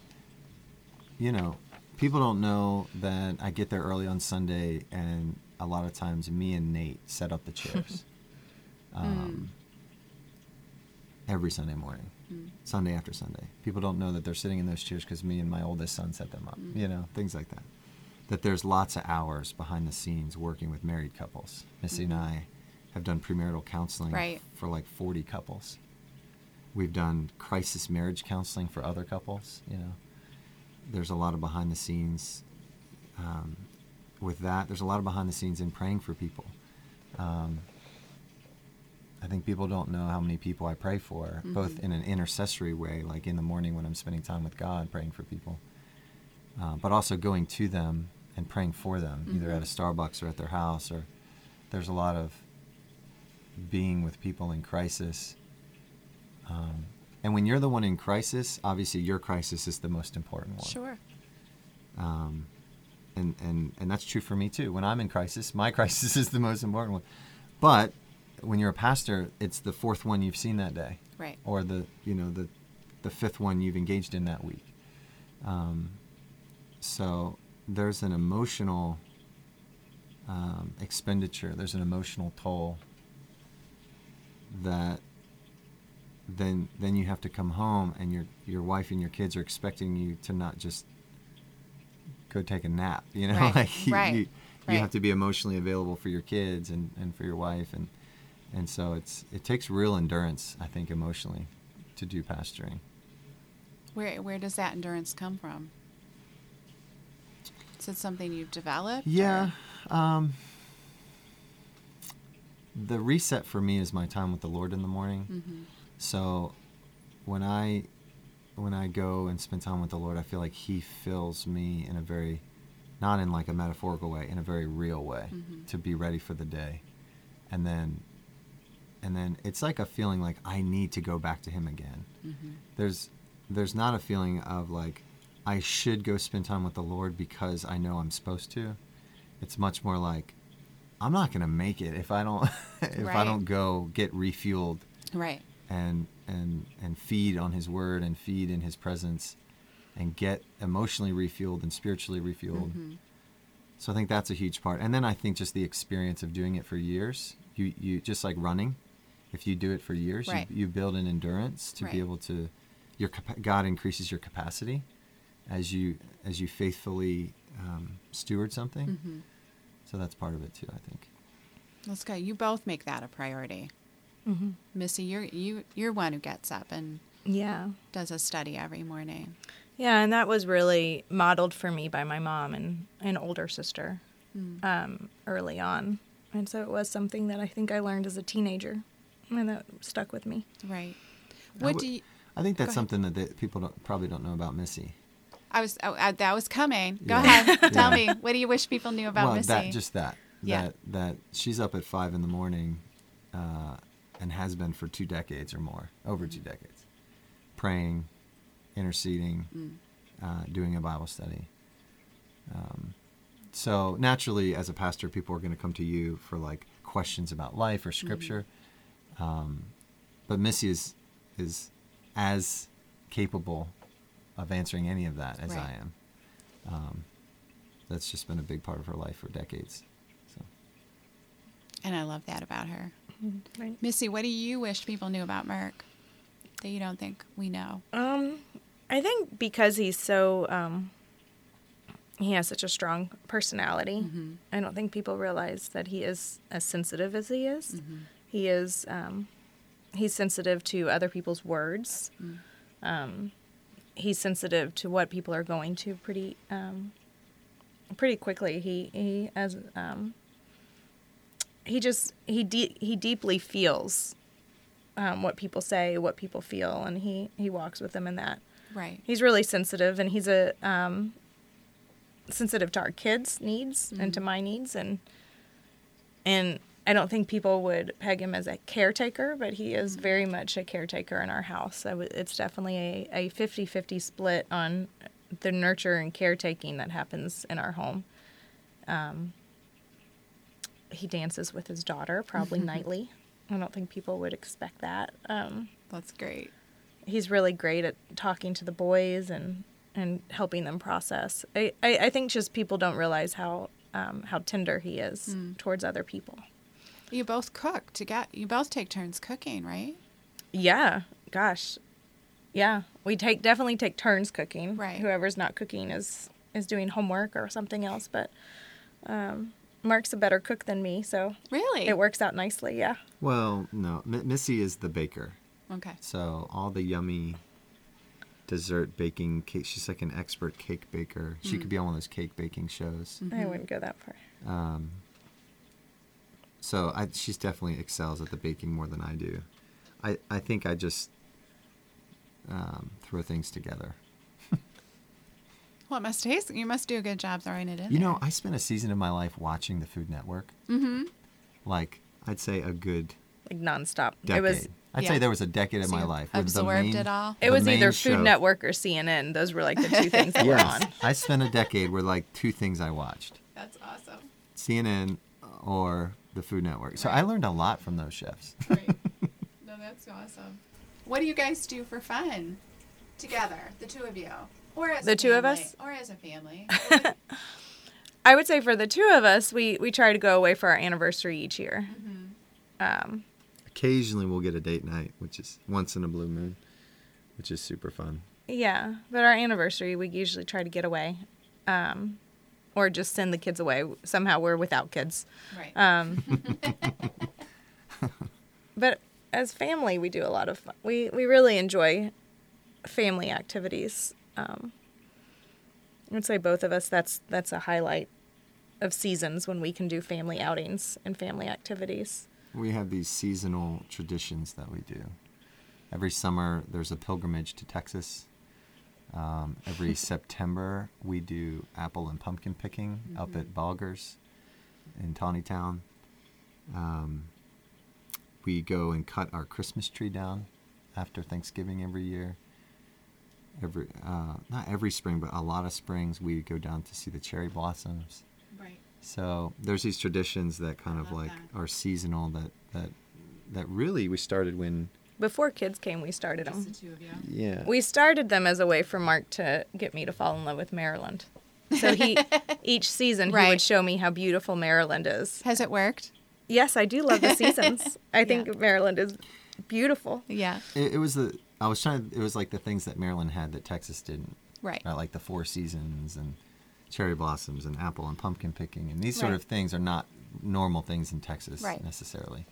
you know, people don't know that I get there early on Sunday, and a lot of times me and Nate set up the chairs. um, Every Sunday morning, Sunday after Sunday. People don't know that they're sitting in those chairs because me and my oldest son set them up. You know, things like that. That there's lots of hours behind the scenes working with married couples. Missy and I have done premarital counseling Right. for like 40 couples. We've done crisis marriage counseling for other couples. You know, there's a lot of behind the scenes um, with that. There's a lot of behind the scenes in praying for people. Um, I think people don't know how many people I pray for, both in an intercessory way, like in the morning when I'm spending time with God praying for people, uh, but also going to them and praying for them, either at a Starbucks or at their house. Or there's a lot of being with people in crisis. Um, and when you're the one in crisis, obviously your crisis is the most important one. Sure. Um, and, and, and that's true for me too. When I'm in crisis, my crisis is the most important one. But when you're a pastor, it's the fourth one you've seen that day, Right. or the you know the the fifth one you've engaged in that week. Um, so there's an emotional um, expenditure. There's an emotional toll that then then you have to come home and your your wife and your kids are expecting you to not just go take a nap you know Right, like you, right, you, you right. have to be emotionally available for your kids and, and for your wife and and so it's it takes real endurance i think emotionally to do pastoring Where where does that endurance come from? Is it something you've developed? Yeah. Um, the reset for me is my time with the Lord in the morning. Mhm. So when I when I go and spend time with the Lord, I feel like He fills me in a very not in like a metaphorical way, in a very real way, Mhm. to be ready for the day. And then and then it's like a feeling like I need to go back to Him again. Mhm. There's there's not a feeling of like I should go spend time with the Lord because I know I'm supposed to. It's much more like I'm not going to make it if I don't if I don't go get refueled Right. and and and feed on his word and feed in his presence and get emotionally refueled and spiritually refueled. Mhm. So I think that's a huge part. And then I think just the experience of doing it for years. You you just like running. If you do it for years, Right. you, you build an endurance to Right. be able to your God increases your capacity as you as you faithfully um, steward something. Mhm. So that's part of it too, I think. Let's go. You both make that a priority. Mm-hmm. Missy, you're you you're one who gets up and Yeah. does a study every morning. Yeah, and that was really modeled for me by my mom and an older sister Mm. um, early on. And so it was something that I think I learned as a teenager and that stuck with me. Right. What would- do you? I think that's something that, that people don't, probably don't know about Missy. I was oh, uh, that was coming. Go Yeah. ahead. Tell Yeah. me. What do you wish people knew about well, Missy? that just that Yeah. that that she's up at five in the morning, uh, and has been for two decades or more, over two decades, praying, interceding, Mm. uh, doing a Bible study. Um, so naturally, as a pastor, people are going to come to you for like questions about life or scripture. Um, but Missy is is as capable of answering any of that as I am. Um, that's just been a big part of her life for decades. So and I love that about her. Right. Missy, what do you wish people knew about Mark that you don't think we know? Um, I think because he's so, um, he has such a strong personality. Mhm. I don't think people realize that he is as sensitive as he is. Mhm. He is, um, he's sensitive to other people's words. Mm. Um, he's sensitive to what people are going to pretty, um, pretty quickly. He, he, as, um, he just, he, de- he deeply feels, um, what people say, what people feel, and he, he walks with them in that Right. he's really sensitive and he's a um, sensitive to our kids needs and to my needs and and i don't think people would peg him as a caretaker but he is very much a caretaker in our house w- it's definitely a, a 50-50 split on the nurture and caretaking that happens in our home um, he dances with his daughter probably nightly i don't think people would expect that um, That's great. he's really great at talking to the boys and and helping them process. I, I, I think just people don't realize how um, how tender he is Mm. towards other people. You both cook to get. You both take turns cooking, right? Yeah, gosh, yeah, we take definitely take turns cooking. Right. Whoever's not cooking is is doing homework or something else. But um, Mark's a better cook than me, so Really? it works out nicely. Yeah. well, no, M- Missy is the baker. Okay. So all the yummy dessert baking cake. She's like an expert cake baker. She could be on one of those cake baking shows. I wouldn't go that far. Um, so I, she's definitely excels at the baking more than I do. I, I think I just um, throw things together. Well, it must taste. You must do a good job throwing it in. You know, I spent a season of my life watching the Food Network. Mm-hmm. Like I'd say a good Like nonstop. decade. It was I'd Yeah. say there was a decade of So my you life. where the absorbed main- it all? it was either Food show- Network or CNN. Those were like the two things that were Yes, on. I spent a decade where like two things I watched: That's awesome. CNN or the Food Network. So Right. I learned a lot from those chefs. Great. no, that's awesome. What do you guys do for fun together, the two of you, or as The a two of us? or as a family? I would say for the two of us, we we try to go away for our anniversary each year. Mm-hmm. Um, occasionally we'll get a date night, which is once in a blue moon, which is super fun. Yeah, but our anniversary, we usually try to get away, um, or just send the kids away. Somehow we're without kids. Right. Um, but as family, we do a lot of fun. we we really enjoy family activities. Um, I would say both of us. That's that's a highlight of seasons when we can do family outings and family activities. We have these seasonal traditions that we do. Every summer, there's a pilgrimage to Texas. Um, every September, we do apple and pumpkin picking up at Balgers in Taneytown. Um, we go and cut our Christmas tree down after Thanksgiving every year. Every uh, not every spring, but a lot of springs, we go down to see the cherry blossoms. Right. So there's these traditions that kind of like that. are seasonal that that that really we started when Before kids came, we started Just them. the two of you. yeah We started them as a way for Mark to get me to fall in love with Maryland. So he each season he would show me how beautiful Maryland is. Has it worked? Yes, I do love the seasons. I think Yeah. Maryland is beautiful. Yeah. it, it was the I was trying it was like the things that Maryland had that Texas didn't Right. right? like the four seasons and cherry blossoms and apple and pumpkin picking and these sort Right. of things are not normal things in Texas necessarily. Right. necessarily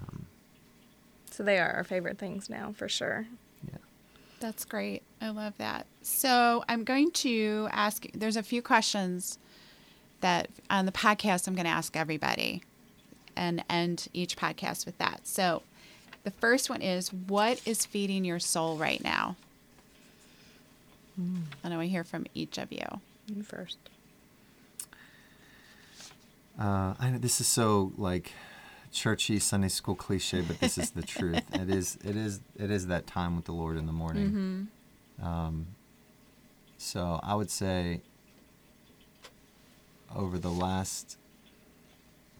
um, So they are our favorite things now for sure. yeah That's great. I love that. So I'm going to ask. There's a few questions that on the podcast I'm going to ask everybody, and end each podcast with that. So the first one is, what is feeding your soul right now? And I want to hear from each of you. You first. Uh, I know this is so like churchy Sunday school cliche, but this is the truth. It is. It is. It is that time with the Lord in the morning. Um, so I would say over the last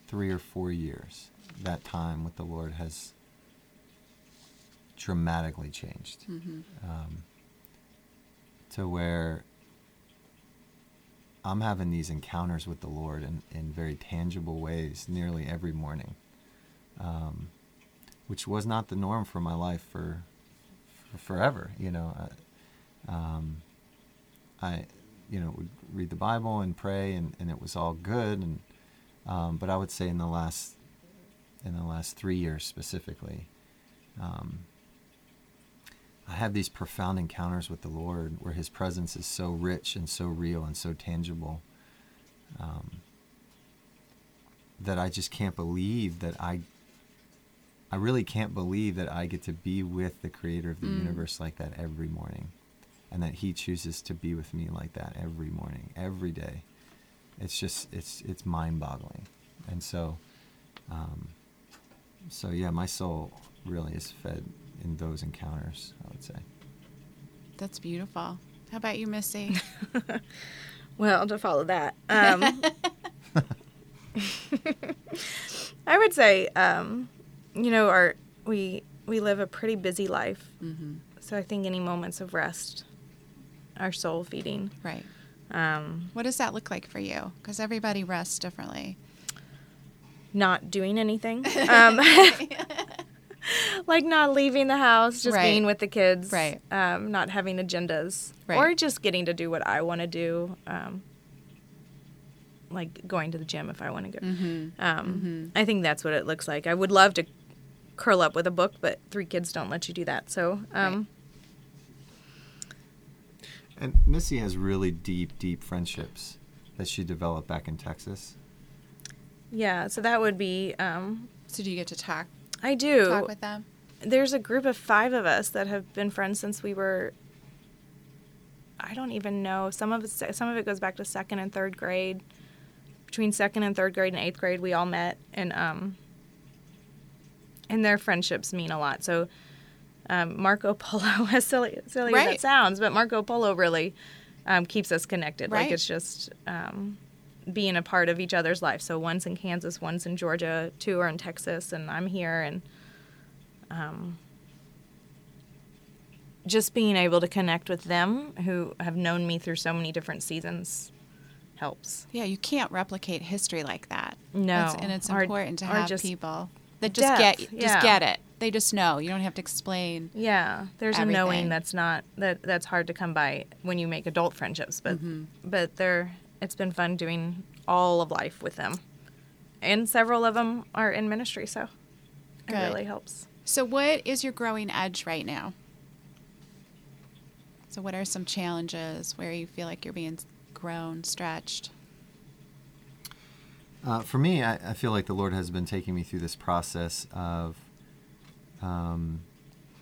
three or four years, that time with the Lord has dramatically changed um, to where I'm having these encounters with the Lord in, in very tangible ways nearly every morning, um, which was not the norm for my life for, for forever. You know, uh, um, I, you know, would read the Bible and pray, and, and it was all good. And um, but I would say in the last in the last three years specifically, um, I have these profound encounters with the Lord where His presence is so rich and so real and so tangible um, that I just can't believe that I. I really can't believe that I get to be with the Creator of the universe like that every morning, and that He chooses to be with me like that every morning, every day. It's just it's it's mind-boggling, and so, um, so yeah, my soul really is fed in those encounters. I would say. That's beautiful. How about you, Missy? Well, to follow that, um, I would say, um, you know, our we we live a pretty busy life, mm-hmm. so I think any moments of rest are soul feeding. Right. Um, What does that look like for you? Because everybody rests differently. not doing anything, um, like not leaving the house, just Right. being with the kids, Right. Um, not having agendas, Right. or just getting to do what I want to do. Um, like going to the gym if I want to go. Mm-hmm. Um, I think that's what it looks like. I would love to curl up with a book, but three kids don't let you do that. So, um, And Missy has really deep, deep friendships that she developed back in Texas. yeah, so that would be. Um, So do you get to talk I do. talk with them? There's a group of five of us that have been friends since we were. I don't even know. Some of it, some of it goes back to second and third grade. Between second and third grade and eighth grade, we all met, and um, and their friendships mean a lot. So, um, Marco Polo, as silly, silly as Right. that sounds, but Marco Polo really um, keeps us connected. Right. Like it's just um, being a part of each other's life. So one's in Kansas, one's in Georgia, two are in Texas, and I'm here, and um, just being able to connect with them who have known me through so many different seasons helps. Yeah, you can't replicate history like that. No, It's- and it's or- important to have people. That just Depth, get yeah. just get it. They just know. You don't have to explain. Yeah, there's a knowing that's not that that's hard to come by when you make adult friendships, but mm-hmm. but they're it's been fun doing all of life with them, and several of them are in ministry, so it really helps. So, what is your growing edge right now? So, what are some challenges where you feel like you're being grown, stretched? Uh, for me, I, I feel like the Lord has been taking me through this process of. Um,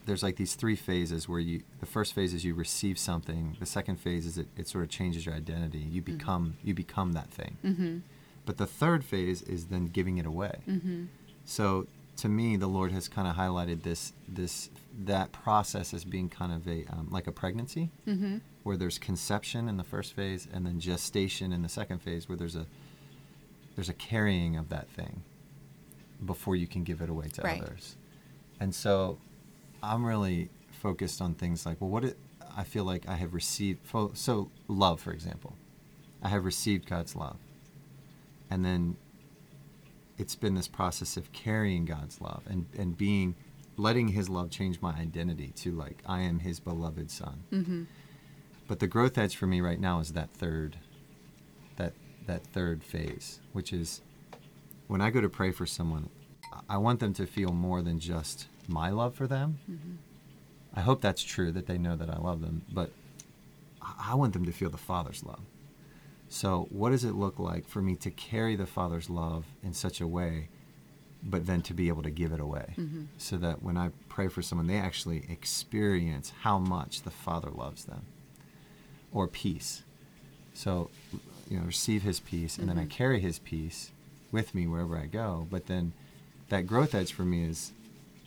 there's like these three phases where you. The first phase is you receive something. The second phase is it, it sort of changes your identity. You become you become that thing. Mm-hmm. But the third phase is then giving it away. Mm-hmm. So to me, the Lord has kind of highlighted this this that process as being kind of a um, like a pregnancy, Mm-hmm. where there's conception in the first phase and then gestation in the second phase, where there's a there's a carrying of that thing before you can give it away to Right. others. And so I'm really focused on things like, well, what it, I feel like I have received. So love, for example, I have received God's love, and then it's been this process of carrying God's love and and being, letting His love change my identity to like I am His beloved Son. Mm-hmm. But the growth edge for me right now is that third, that third phase, which is when I go to pray for someone, I want them to feel more than just my love for them. Mm-hmm. I hope that's true that they know that I love them, but I I want them to feel the Father's love. So, what does it look like for me to carry the Father's love in such a way, but then to be able to give it away? Mm-hmm. So that when I pray for someone, they actually experience how much the Father loves them or peace. So, you know, receive His peace, and then I Mhm. carry His peace with me wherever I go. But then that growth edge for me is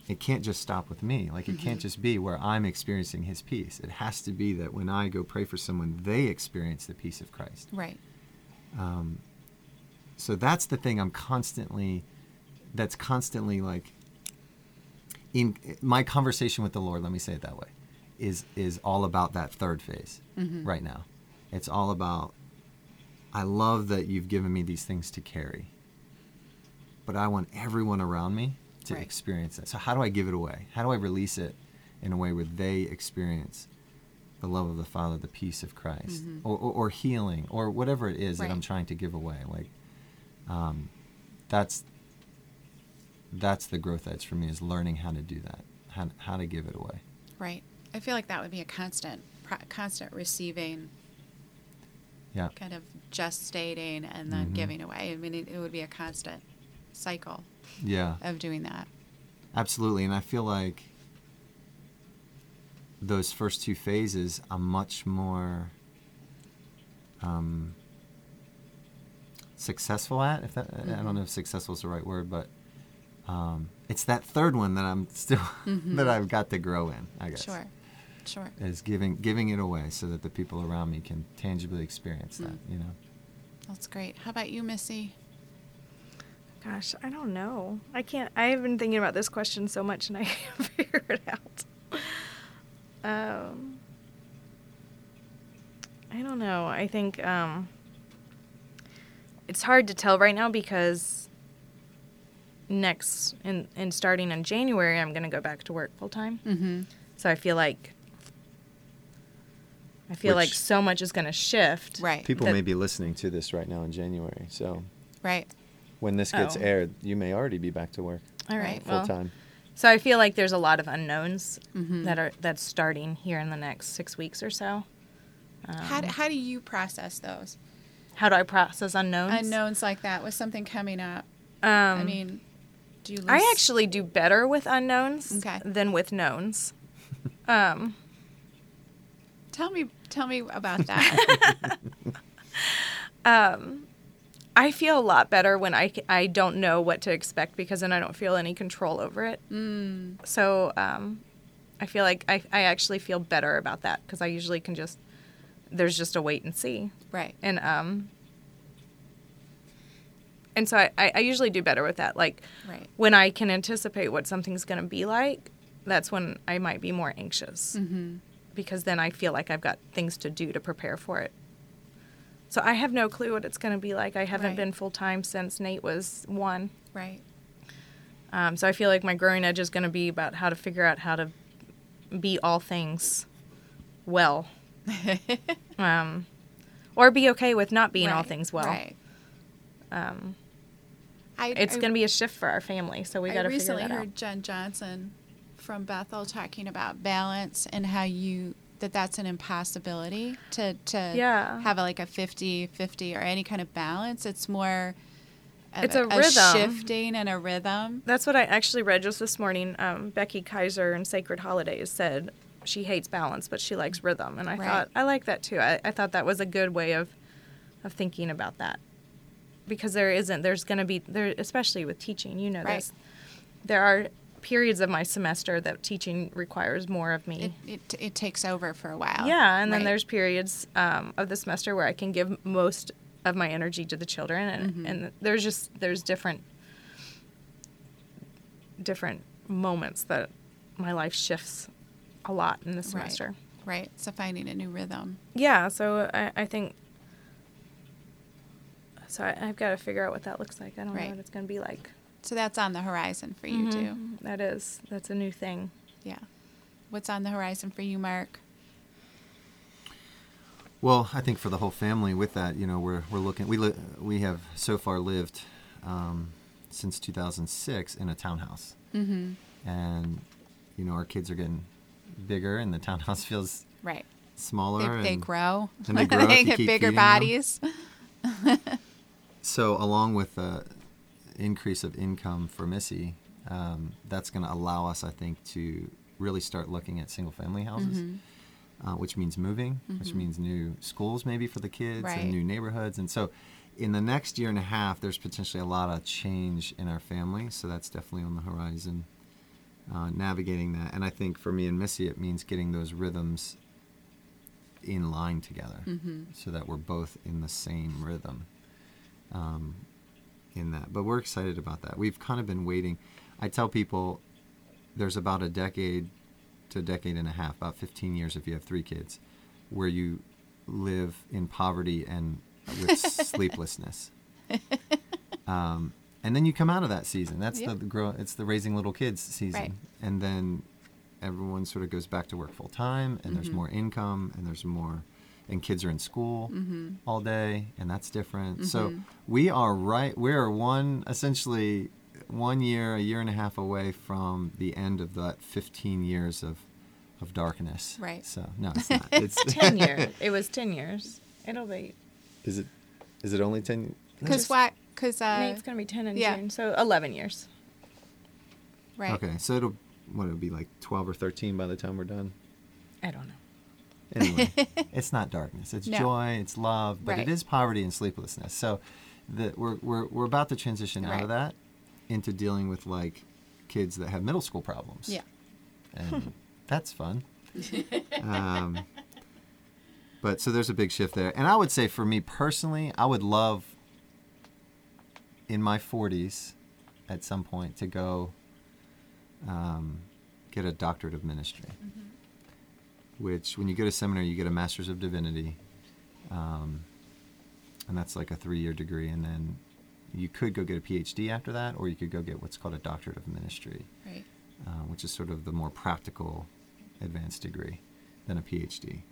it can't just stop with me. Like, it can't Mhm. just be where I'm experiencing His peace. It has to be that when I go pray for someone, they experience the peace of Christ. Right. Um, so that's the thing I'm constantly, that's constantly like, in my conversation with the Lord, let me say it that way, is is all about that third phase Mhm. right now. It's all about, I love that you've given me these things to carry, but I want everyone around me to Right. experience it. So how do I give it away? How do I release it in a way where they experience the love of the Father, the peace of Christ, Mhm. or, or, or healing, or whatever it is that I'm trying to give away? Like, um, that's that's the growth edge for me is learning how to do that, how, how to give it away. Right. I feel like that would be a constant, constant receiving, Yeah. kind of gestating and then Mhm. giving away. I mean, it, it would be a constant cycle Yeah. of doing that. Absolutely, and I feel like those first two phases I'm much more um, successful at. If that, I Mhm. don't know if successful is the right word, but um, it's that third one that I'm still Mhm. that I've got to grow in. I guess Sure. Sure. is giving giving it away so that the people around me can tangibly experience that. Mm. You know. That's great. How about you, Missy? Gosh, I don't know. I can't. I've been thinking about this question so much, and I can't figure it out. Um, I don't know. I think um, it's hard to tell right now because next and and starting in January, I'm going to go back to work full time. Mm-hmm. So I feel like I feel like so much is going to shift. Right. People That- may be listening to this right now in January, so Right. when this gets Oh. aired, you may already be back to work All right. Right, full Well, time. so I feel like there's a lot of unknowns Mhm. that are that's starting here in the next six weeks or so. Um, How, do, how do you process those how do I process unknowns? unknowns like that with something coming up? Um, I mean, do you? Lose... I actually do better with unknowns Okay. than with knowns. um, tell me tell me about that. um, I feel a lot better when I, I don't know what to expect because then I don't feel any control over it. mm, So um, I feel like I, I actually feel better about that because I usually can just there's just a wait and see. right. and um and so I, I usually do better with that like Right. when i can anticipate what something's going to be like that's when i might be more anxious Mm-hmm. Because then i feel like i've got things to do to prepare for it so i have no clue what it's going to be like i haven't Right. been full-time since nate was one Right. Um, so I feel like my growing edge is going to be about how to figure out how to be all things well, um, or be okay with not being all things well. Right. Um, I, it's going to be a shift for our family, so we got to figure that out. I recently heard. Jen Johnson from Bethel talking about balance and how you that that's an impossibility to to Yeah. have a, like a 50-50 or any kind of balance. It's more It's a rhythm. shifting and a rhythm. That's what I actually read just this morning. Um, Becky Kiser in Sacred Holidays said she hates balance, but she likes rhythm, and I Right. thought I like that too. I, I thought that was a good way of of thinking about that because there isn't. There's going to be there, especially with teaching. You know Right. this. There are periods of my semester that teaching requires more of me. It, it it takes over for a while. Yeah, and then there's periods um, of the semester where I can give most of my energy to the children, and, Mm-hmm. and there's just there's different different moments that my life shifts a lot in the semester. Right. So finding a new rhythm. Yeah, so I, I think so. I, I've got to figure out what that looks like. I don't Right. know what it's going to be like. So that's on the horizon for you too. Mhm. That is that's a new thing. Yeah. What's on the horizon for you, Mark? Well, I think for the whole family, with that, you know, we're we're looking. We li- we have so far lived um, since 2006 in a townhouse, Mm-hmm. and you know, our kids are getting bigger, and the townhouse feels Right. smaller. They, they and grow. and they grow if you get bigger bodies. So, along with the increase of income for Missy, um, that's going to allow us, I think, to really start looking at single-family houses. Mm-hmm. uh, which means moving, which means new schools maybe for the kids Right. and new neighborhoods. And so, in the next year and a half, there's potentially a lot of change in our family. So that's definitely on the horizon. Uh, navigating that, and I think for me and Missy, it means getting those rhythms in line together, Mm-hmm. so that we're both in the same rhythm. Um, in that, but we're excited about that. We've kind of been waiting. I tell people there's about a decade to a decade and a half, about 15 years if you have three kids, where you live in poverty and with sleeplessness. Um, and then you come out of that season. That's Yeah. the, grow. It's the raising little kids season, Right. and then everyone sort of goes back to work full time, and there's Mhm. more income, and there's more, and kids are in school Mm-hmm. all day, and that's different. So Mhm. we are right. We are one essentially one year, a year and a half away from the end of that 15 years of of darkness. Right. So no, it's not. It's Ten years. It was ten years. It'll be. Is it? Is it only 10? Because what? Because uh, Nate's gonna be ten in yeah. June, so eleven years. right. Okay, so it'll what it'll be like 12 or 13 by the time we're done. I don't know. Anyway, it's not darkness. It's No. joy. It's love. But Right. it is poverty and sleeplessness. So, the, we're, we're we're about to transition out of that into dealing with like kids that have middle school problems. Yeah. and that's fun. um, but so there's a big shift there, and I would say for me personally, I would love in my 40s at some point to go um, get a doctorate of ministry which when you go to seminary you get a master's of divinity um, and that's like a three-year degree and then you could go get a phd after that or you could go get what's called a doctorate of ministry Right. uh, which is sort of the more practical advanced degree than a phd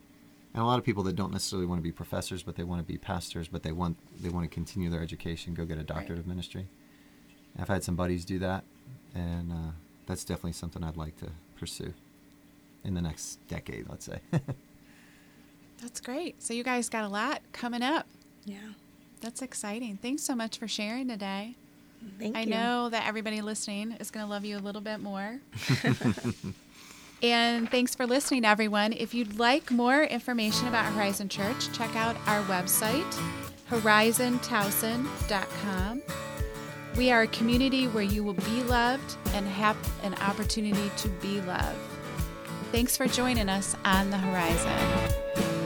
and a lot of people that don't necessarily want to be professors but they want to be pastors but they want they want to continue their education go get a doctorate Right. of ministry i've had some buddies do that and uh, that's definitely something i'd like to pursue in the next decade let's say That's great. So you guys got a lot coming up. Yeah. That's exciting. Thanks so much for sharing today. Thank I you. I know that everybody listening is going to love you a little bit more. and thanks for listening, everyone. If you'd like more information about Horizon Church, check out our website, horizontowson.com. We are a community where you will be loved and have an opportunity to be loved. Thanks for joining us on the horizon.